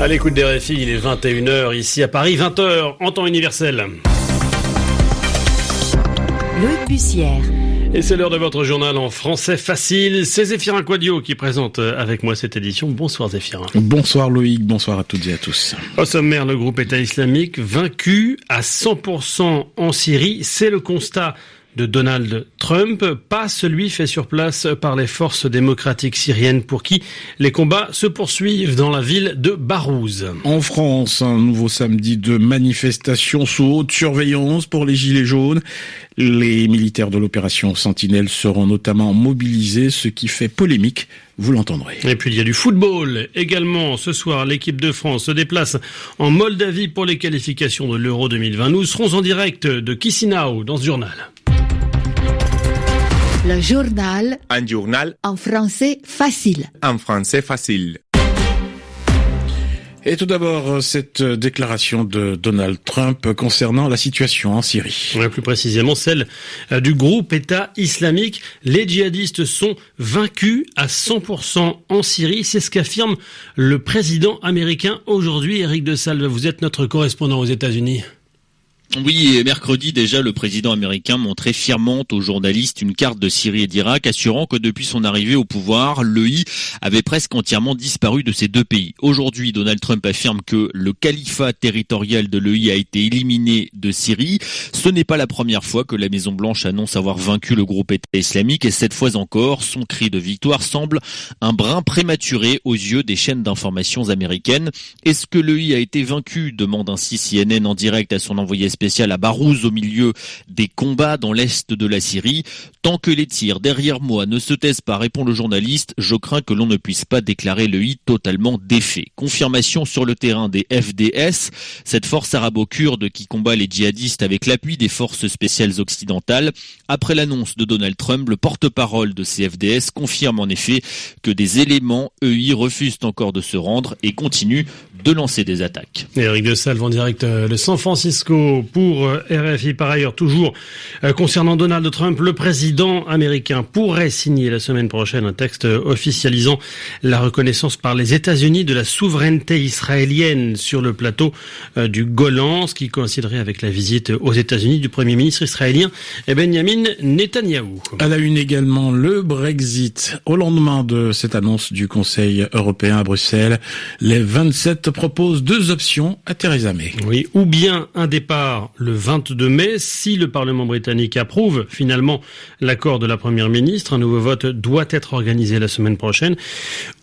À l'écoute des RFI, il est 21h ici à Paris, 20h en temps universel. Loïc Bussière. Et c'est l'heure de votre journal en français facile. C'est Zéphirin Quadio qui présente avec moi cette édition. Bonsoir Zéphirin. Bonsoir Loïc, bonsoir à toutes et à tous. Au sommaire, le groupe État islamique vaincu à 100% en Syrie. C'est le constat de Donald Trump, pas celui fait sur place par les forces démocratiques syriennes pour qui les combats se poursuivent dans la ville de Barouz. En France, un nouveau samedi de manifestation sous haute surveillance pour les Gilets jaunes. Les militaires de l'opération Sentinelle seront notamment mobilisés, ce qui fait polémique, vous l'entendrez. Et puis il y a du football également. Ce soir, l'équipe de France se déplace en Moldavie pour les qualifications de l'Euro 2020. Nous serons en direct de Chisinau dans ce journal. Le journal. Un journal. En français facile. En français facile. Et tout d'abord, cette déclaration de Donald Trump concernant la situation en Syrie. plus précisément celle euh, du groupe État islamique. Les djihadistes sont vaincus à 100% en Syrie. C'est ce qu'affirme le président américain aujourd'hui. Eric de Salve, vous êtes notre correspondant aux États-Unis. Oui, mercredi déjà, le président américain montrait fièrement aux journalistes une carte de Syrie et d'Irak, assurant que depuis son arrivée au pouvoir, l'EI avait presque entièrement disparu de ces deux pays. Aujourd'hui, Donald Trump affirme que le califat territorial de l'EI a été éliminé de Syrie. Ce n'est pas la première fois que la Maison-Blanche annonce avoir vaincu le groupe État islamique, et cette fois encore, son cri de victoire semble un brin prématuré aux yeux des chaînes d'informations américaines. Est-ce que l'EI a été vaincu? demande ainsi CNN en direct à son envoyé spécial à Barouz au milieu des combats dans l'est de la Syrie. Tant que les tirs derrière moi ne se taisent pas, répond le journaliste, je crains que l'on ne puisse pas déclarer le I totalement défait. Confirmation sur le terrain des FDS, cette force arabo-kurde qui combat les djihadistes avec l'appui des forces spéciales occidentales. Après l'annonce de Donald Trump, le porte-parole de ces FDS confirme en effet que des éléments EI refusent encore de se rendre et continuent de lancer des attaques. Eric de Salve en direct euh, de San Francisco pour euh, RFI. Par ailleurs, toujours euh, concernant Donald Trump, le président américain pourrait signer la semaine prochaine un texte officialisant la reconnaissance par les États-Unis de la souveraineté israélienne sur le plateau du Golan, ce qui coïnciderait avec la visite aux États-Unis du premier ministre israélien Benjamin Netanyahou. À la une également le Brexit. Au lendemain de cette annonce du Conseil européen à Bruxelles, les 27 propose deux options à Theresa May. Oui, ou bien un départ le 22 mai, si le Parlement britannique approuve finalement l'accord de la Première ministre, un nouveau vote doit être organisé la semaine prochaine,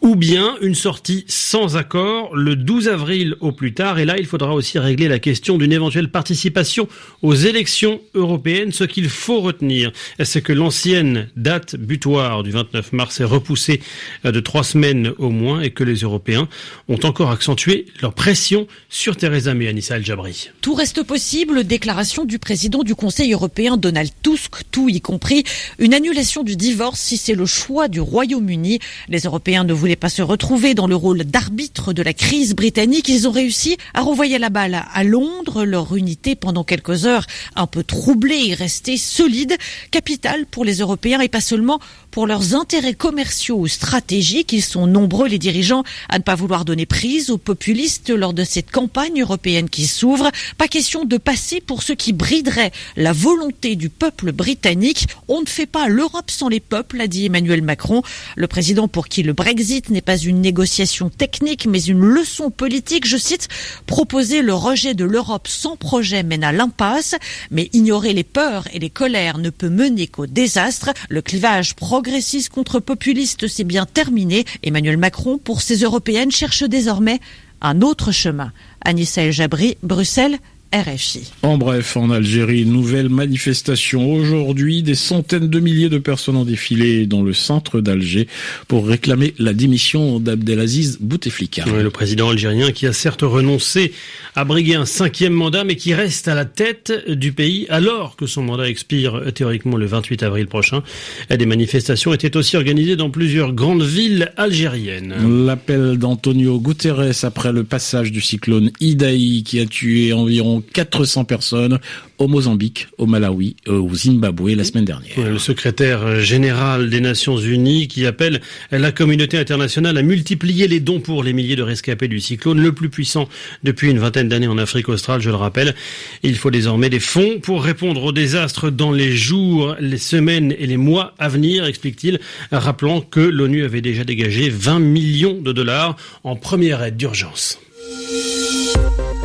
ou bien une sortie sans accord le 12 avril au plus tard, et là il faudra aussi régler la question d'une éventuelle participation aux élections européennes. Ce qu'il faut retenir, c'est que l'ancienne date butoir du 29 mars est repoussée de trois semaines au moins, et que les Européens ont encore accentué leur pression sur Theresa May, Anissa El-Jabri. Tout reste possible. Déclaration du président du Conseil européen Donald Tusk, tout y compris une annulation du divorce si c'est le choix du Royaume-Uni. Les Européens ne voulaient pas se retrouver dans le rôle d'arbitre de la crise britannique. Ils ont réussi à renvoyer la balle à Londres. Leur unité pendant quelques heures un peu troublée est restée solide, capitale pour les Européens et pas seulement pour leurs intérêts commerciaux ou stratégiques. Ils sont nombreux les dirigeants à ne pas vouloir donner prise aux populations lors de cette campagne européenne qui s'ouvre. Pas question de passer pour ce qui briderait la volonté du peuple britannique. On ne fait pas l'Europe sans les peuples, a dit Emmanuel Macron, le président pour qui le Brexit n'est pas une négociation technique mais une leçon politique. Je cite, proposer le rejet de l'Europe sans projet mène à l'impasse, mais ignorer les peurs et les colères ne peut mener qu'au désastre. Le clivage progressiste contre populiste s'est bien terminé. Emmanuel Macron, pour ces européennes, cherche désormais un autre chemin. Anissa El Jabri, Bruxelles, RFI. En bref, en Algérie, nouvelle manifestation aujourd'hui. Des centaines de milliers de personnes ont défilé dans le centre d'Alger pour réclamer la démission d'Abdelaziz Bouteflika. le président algérien qui a certes renoncé à briguer un cinquième mandat, mais qui reste à la tête du pays alors que son mandat expire théoriquement le 28 avril prochain. Des manifestations étaient aussi organisées dans plusieurs grandes villes algériennes. L'appel d'Antonio Guterres après le passage du cyclone Idaï qui a tué environ environ 400 personnes au Mozambique, au Malawi, au Zimbabwe la semaine dernière. Le secrétaire général des Nations Unies qui appelle la communauté internationale à multiplier les dons pour les milliers de rescapés du cyclone, le plus puissant depuis une vingtaine d'années en Afrique australe, je le rappelle. Il faut désormais des fonds pour répondre au désastre dans les jours, les semaines et les mois à venir, explique-t-il, rappelant que l'ONU avait déjà dégagé 20 millions de dollars en première aide d'urgence.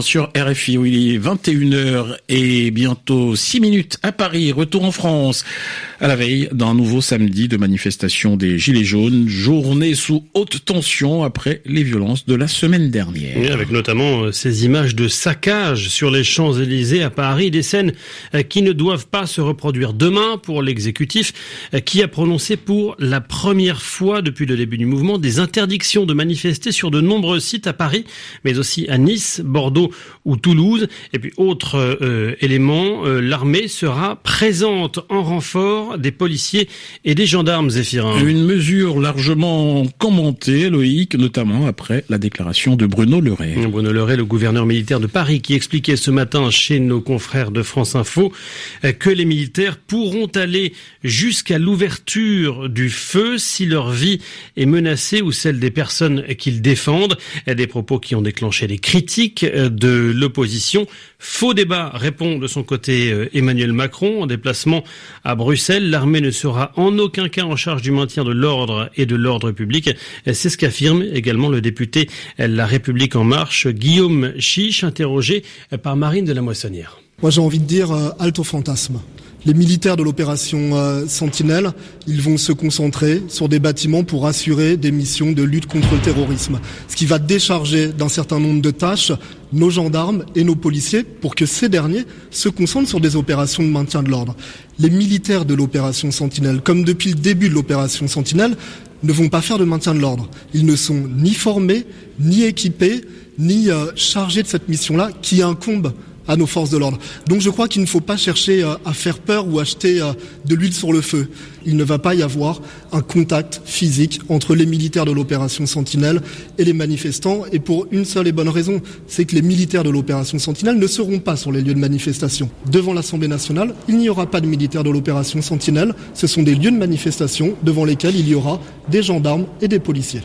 sur RFI où il est 21h et bientôt 6 minutes à Paris. Retour en France à la veille d'un nouveau samedi de manifestation des Gilets jaunes, journée sous haute tension après les violences de la semaine dernière. avec notamment euh, ces images de saccage sur les Champs-Élysées à Paris, des scènes euh, qui ne doivent pas se reproduire demain pour l'exécutif euh, qui a prononcé pour la première fois depuis le début du mouvement des interdictions de manifester sur de nombreux sites à Paris, mais aussi à Nice, Bordeaux ou Toulouse. Et puis autre euh, élément, l'armée sera présente en renfort des policiers et des gendarmes, Zéphirin. Une mesure largement commentée, Loïc, notamment après la déclaration de Bruno Leray. Bruno Leray, le gouverneur militaire de Paris, qui expliquait ce matin chez nos confrères de France Info que les militaires pourront aller jusqu'à l'ouverture du feu si leur vie est menacée ou celle des personnes qu'ils défendent. Des propos qui ont déclenché des critiques de l'opposition. Faux débat, répond de son côté euh, Emmanuel Macron en déplacement à Bruxelles. L'armée ne sera en aucun cas en charge du maintien de l'ordre et de l'ordre public. C'est ce qu'affirme également le député La République en marche, Guillaume Chiche, interrogé par Marine de la Moissonnière. Moi j'ai envie de dire euh, alto fantasme les militaires de l'opération euh, Sentinelle, ils vont se concentrer sur des bâtiments pour assurer des missions de lutte contre le terrorisme, ce qui va décharger d'un certain nombre de tâches nos gendarmes et nos policiers pour que ces derniers se concentrent sur des opérations de maintien de l'ordre. Les militaires de l'opération Sentinelle, comme depuis le début de l'opération Sentinelle, ne vont pas faire de maintien de l'ordre. Ils ne sont ni formés, ni équipés, ni euh, chargés de cette mission-là qui incombe à nos forces de l'ordre. Donc je crois qu'il ne faut pas chercher euh, à faire peur ou acheter euh, de l'huile sur le feu. Il ne va pas y avoir un contact physique entre les militaires de l'opération Sentinelle et les manifestants, et pour une seule et bonne raison, c'est que les militaires de l'opération Sentinelle ne seront pas sur les lieux de manifestation. Devant l'Assemblée nationale, il n'y aura pas de militaires de l'opération Sentinelle, ce sont des lieux de manifestation devant lesquels il y aura des gendarmes et des policiers.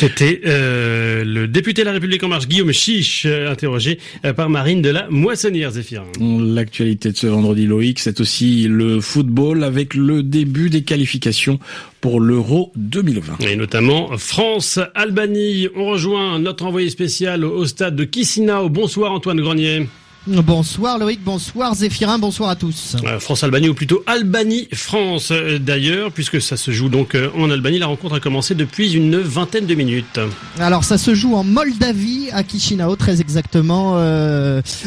C'était euh, le député de la République en marche, Guillaume Chiche, euh, interrogé euh, par Marine de la Moissonnière, Zéphirin. L'actualité de ce vendredi, Loïc, c'est aussi le football avec le début des qualifications pour l'Euro 2020. Et notamment France-Albanie. On rejoint notre envoyé spécial au stade de Chisinau. Bonsoir Antoine Grenier. Bonsoir Loïc, bonsoir Zéphirin, bonsoir à tous. Euh, France-Albanie ou plutôt Albanie-France euh, d'ailleurs, puisque ça se joue donc euh, en Albanie. La rencontre a commencé depuis une vingtaine de minutes. Alors ça se joue en Moldavie, à Chisinau très exactement.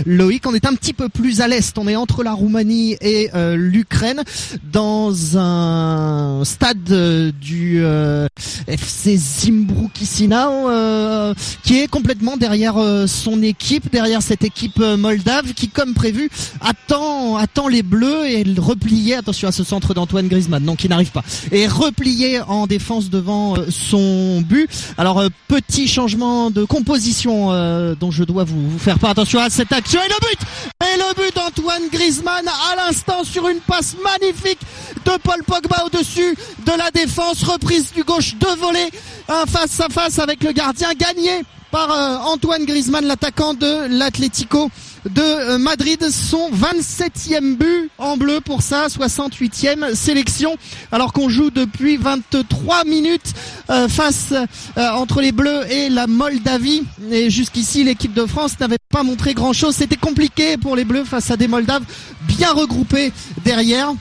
Loïc, on est un petit peu plus à l'est, on est entre la Roumanie et l'Ukraine, dans un stade du FC Zimbru Chisinau, qui est complètement derrière son équipe, derrière cette équipe moldave qui, comme prévu, attend, attend les Bleus et replié, attention à ce centre d'Antoine Griezmann, non, qui n'arrive pas, et replié en défense devant euh, son but. Alors, euh, petit changement de composition euh, dont je dois vous, faire part. Attention à cette action et le but Et le but d'Antoine Griezmann à l'instant sur une passe magnifique de Paul Pogba au-dessus de la défense, reprise du gauche de volet, un face à face avec le gardien gagné par Antoine Griezmann, l'attaquant de l'Atlético de Madrid, son 27e but en bleu pour sa 68e sélection, alors qu'on joue depuis 23 minutes euh, face euh, entre les Bleus et la Moldavie. Et jusqu'ici, l'équipe de France n'avait pas montré grand-chose. C'était compliqué pour les Bleus face à des Moldaves bien regroupés derrière.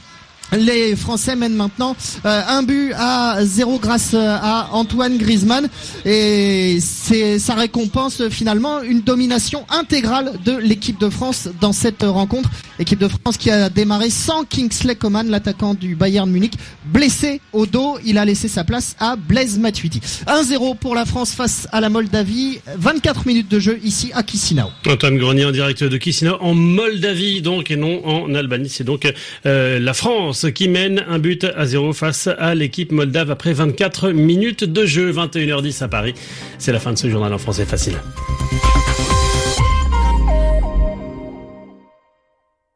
Les Français mènent maintenant euh, un but à zéro grâce à Antoine Griezmann et c'est ça récompense finalement une domination intégrale de l'équipe de France dans cette rencontre. Équipe de France qui a démarré sans Kingsley Coman, l'attaquant du Bayern Munich, blessé au dos. Il a laissé sa place à Blaise Matuidi. 1-0 pour la France face à la Moldavie. 24 minutes de jeu ici à Chisinau. Antoine Grenier en direct de Chisinau en Moldavie donc et non en Albanie. C'est donc euh, la France qui mène un but à zéro face à l'équipe moldave après 24 minutes de jeu, 21h10 à Paris. C'est la fin de ce journal en français facile.